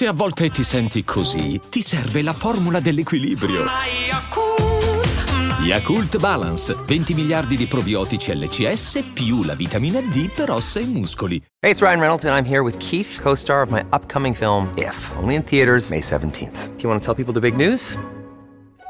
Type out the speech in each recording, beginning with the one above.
Se a volte ti senti così, ti serve la formula dell'equilibrio. Yakult Balance, 20 miliardi di probiotici LCS più la vitamina D per ossa e muscoli. Hey, it's Ryan Reynolds and I'm here with Keith, co-star of my upcoming film If, only in theaters May 17th. Do you want to tell people the big news?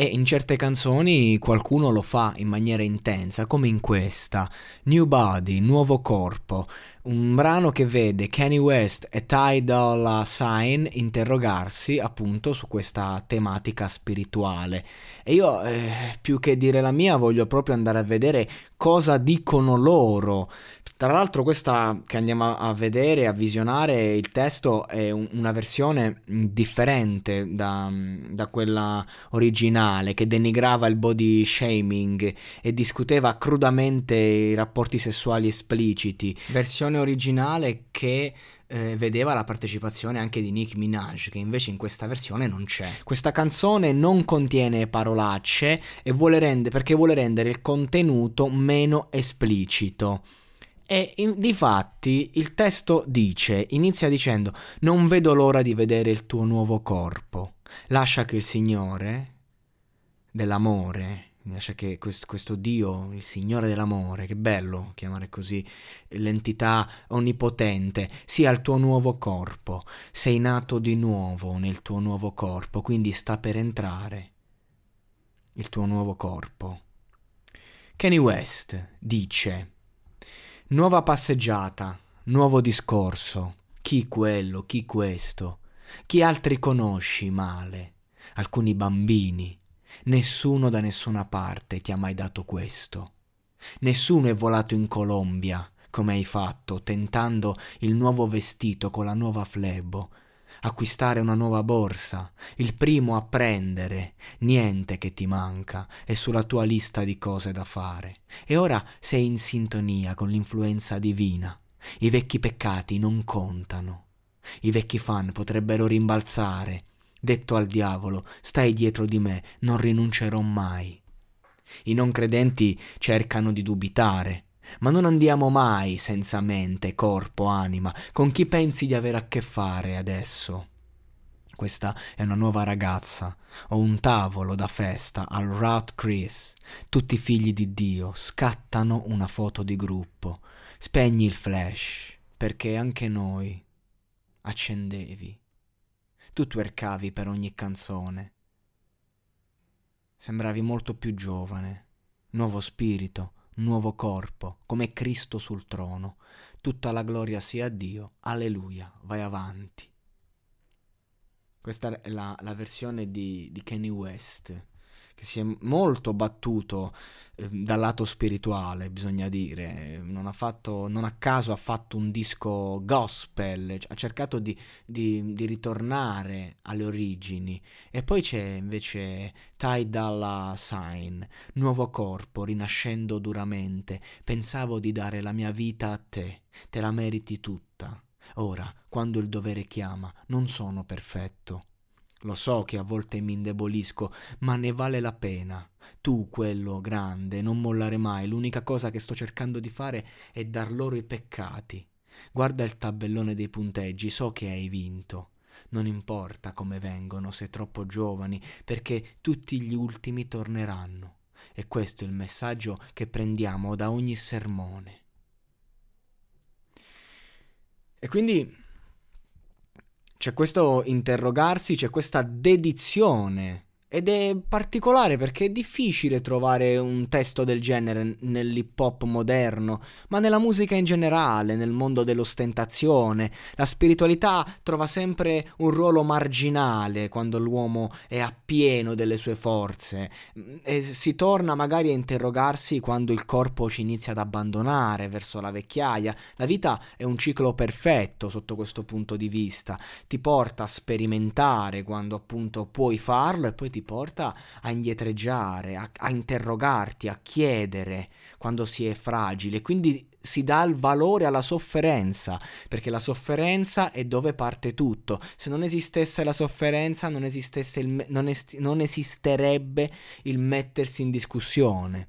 E in certe canzoni qualcuno lo fa in maniera intensa, come in questa, New Body, Nuovo Corpo, un brano che vede Kanye West e Ty Dolla Sign interrogarsi appunto su questa tematica spirituale. E io, eh, più che dire la mia, voglio proprio andare a vedere cosa dicono loro. Tra l'altro questa che andiamo a vedere, a visionare, il testo è un, una versione differente da, da, quella originale che denigrava il body shaming e discuteva crudamente i rapporti sessuali espliciti. Versione originale che eh, vedeva la partecipazione anche di Nick Minaj, che invece in questa versione non c'è. Questa canzone non contiene parolacce vuole rende, perché vuole rendere il contenuto meno esplicito. E in, di il testo dice, inizia dicendo, non vedo l'ora di vedere il tuo nuovo corpo. Lascia che il Signore dell'amore, lascia che questo, questo Dio, il Signore dell'amore, che bello chiamare così l'entità onnipotente, sia il tuo nuovo corpo. Sei nato di nuovo nel tuo nuovo corpo, quindi sta per entrare il tuo nuovo corpo. Kanye West dice Nuova passeggiata, nuovo discorso. Chi quello, chi questo? Chi altri conosci male? Alcuni bambini. Nessuno da nessuna parte ti ha mai dato questo. Nessuno è volato in Colombia, come hai fatto, tentando il nuovo vestito con la nuova flebo, acquistare una nuova borsa, il primo a prendere, niente che ti manca, è sulla tua lista di cose da fare. E ora sei in sintonia con l'influenza divina. I vecchi peccati non contano. I vecchi fan potrebbero rimbalzare. Detto al diavolo, stai dietro di me, non rinuncerò mai. I non credenti cercano di dubitare, ma non andiamo mai senza mente, corpo, anima. Con chi pensi di avere a che fare adesso? Questa è una nuova ragazza. Ho un tavolo da festa al Route Chris. Tutti i figli di Dio scattano una foto di gruppo. Spegni il flash, perché anche noi accendevi. Tu twercavi per ogni canzone. Sembravi molto più giovane, nuovo spirito, nuovo corpo, come Cristo sul trono. Tutta la gloria sia a Dio. Alleluia, vai avanti. Questa è la, la versione di, di Kanye West che si è molto battuto eh, dal lato spirituale, bisogna dire. Non, fatto, non, a caso ha fatto un disco gospel, ha cercato di, di, di ritornare alle origini. E poi c'è invece Dalla Sign, nuovo corpo, rinascendo duramente. Pensavo di dare la mia vita a te, te la meriti tutta. Ora, quando il dovere chiama, non sono perfetto lo so che a volte mi indebolisco, ma ne vale la pena. Tu, quello grande, non mollare mai. L'unica cosa che sto cercando di fare è dar loro i peccati. Guarda il tabellone dei punteggi, so che hai vinto. Non importa come vengono, se troppo giovani, perché tutti gli ultimi torneranno. E questo è il messaggio che prendiamo da ogni sermone. E quindi C'è questo interrogarsi, c'è questa dedizione ed è particolare perché è difficile trovare un testo del genere nell'hip hop moderno, ma nella musica in generale, nel mondo dell'ostentazione. La spiritualità trova sempre un ruolo marginale quando l'uomo è appieno delle sue forze e si torna magari a interrogarsi quando il corpo ci inizia ad abbandonare verso la vecchiaia. La vita è un ciclo perfetto sotto questo punto di vista, ti porta a sperimentare quando appunto puoi farlo e poi ti ti porta a indietreggiare, a, a interrogarti, a chiedere quando si è fragile. Quindi si dà il valore alla sofferenza, perché la sofferenza è dove parte tutto. Se non esistesse la sofferenza, non, esistesse il, non, est- non esisterebbe il mettersi in discussione.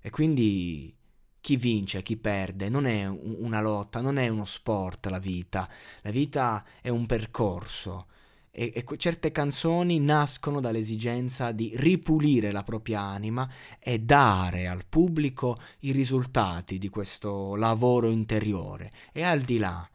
E quindi chi vince, chi perde, non è una lotta, non è uno sport la vita. La vita è un percorso e, e certe canzoni nascono dall'esigenza di ripulire la propria anima e dare al pubblico i risultati di questo lavoro interiore. E al di là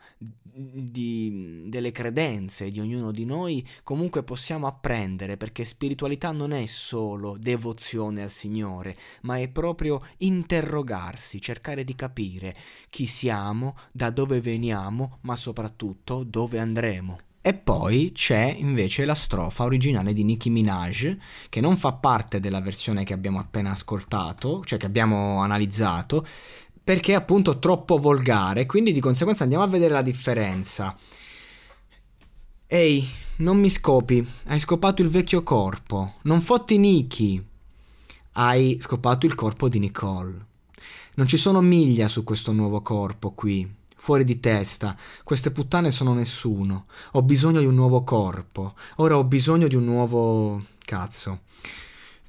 di, delle credenze di ognuno di noi comunque possiamo apprendere perché spiritualità non è solo devozione al Signore ma è proprio interrogarsi cercare di capire chi siamo da dove veniamo ma soprattutto dove andremo e poi c'è invece la strofa originale di Nicki Minaj, che non fa parte della versione che abbiamo appena ascoltato, cioè che abbiamo analizzato, perché è appunto troppo volgare, quindi di conseguenza andiamo a vedere la differenza. Ehi, non mi scopi, hai scopato il vecchio corpo, non fotti Nicki, hai scopato il corpo di Nicole. Non ci sono miglia su questo nuovo corpo qui, fuori di testa, queste puttane sono nessuno, ho bisogno di un nuovo corpo, ora ho bisogno di un nuovo... cazzo.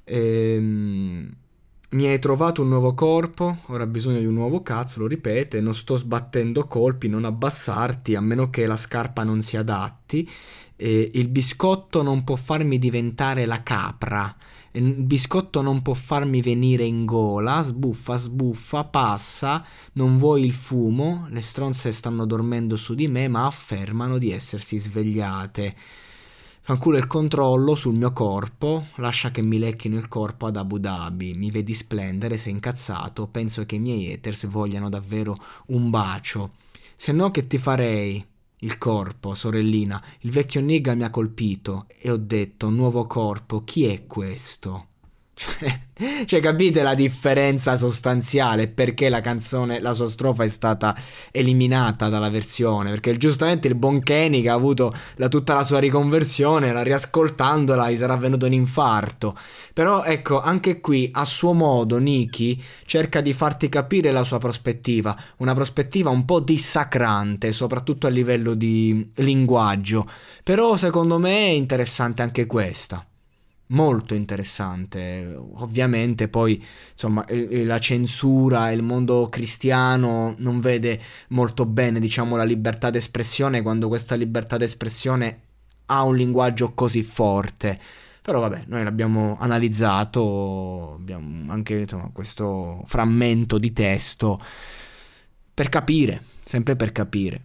Ehm... Mi hai trovato un nuovo corpo, ora ho bisogno di un nuovo cazzo, lo ripete, non sto sbattendo colpi, non abbassarti a meno che la scarpa non si adatti. Eh, il biscotto non può farmi diventare la capra, il biscotto non può farmi venire in gola, sbuffa, sbuffa, passa, non vuoi il fumo, le stronze stanno dormendo su di me ma affermano di essersi svegliate. Fanculo il controllo sul mio corpo, lascia che mi lecchino il corpo ad Abu Dhabi, mi vedi splendere, sei incazzato, penso che i miei haters vogliano davvero un bacio. Se no che ti farei? Il corpo, sorellina, il vecchio nigga mi ha colpito e ho detto, nuovo corpo, chi è questo? cioè, capite la differenza sostanziale perché la canzone, la sua strofa è stata eliminata dalla versione? Perché giustamente il buon Kenny che ha avuto la, tutta la sua riconversione, la riascoltandola gli sarà venuto un infarto. Però ecco, anche qui a suo modo Niki cerca di farti capire la sua prospettiva, una prospettiva un po' dissacrante, soprattutto a livello di linguaggio. Però secondo me è interessante anche questa molto interessante. Ovviamente poi insomma la censura e il mondo cristiano non vede molto bene diciamo la libertà d'espressione quando questa libertà d'espressione ha un linguaggio così forte. Però vabbè, noi l'abbiamo analizzato, abbiamo anche insomma, questo frammento di testo per capire, sempre per capire.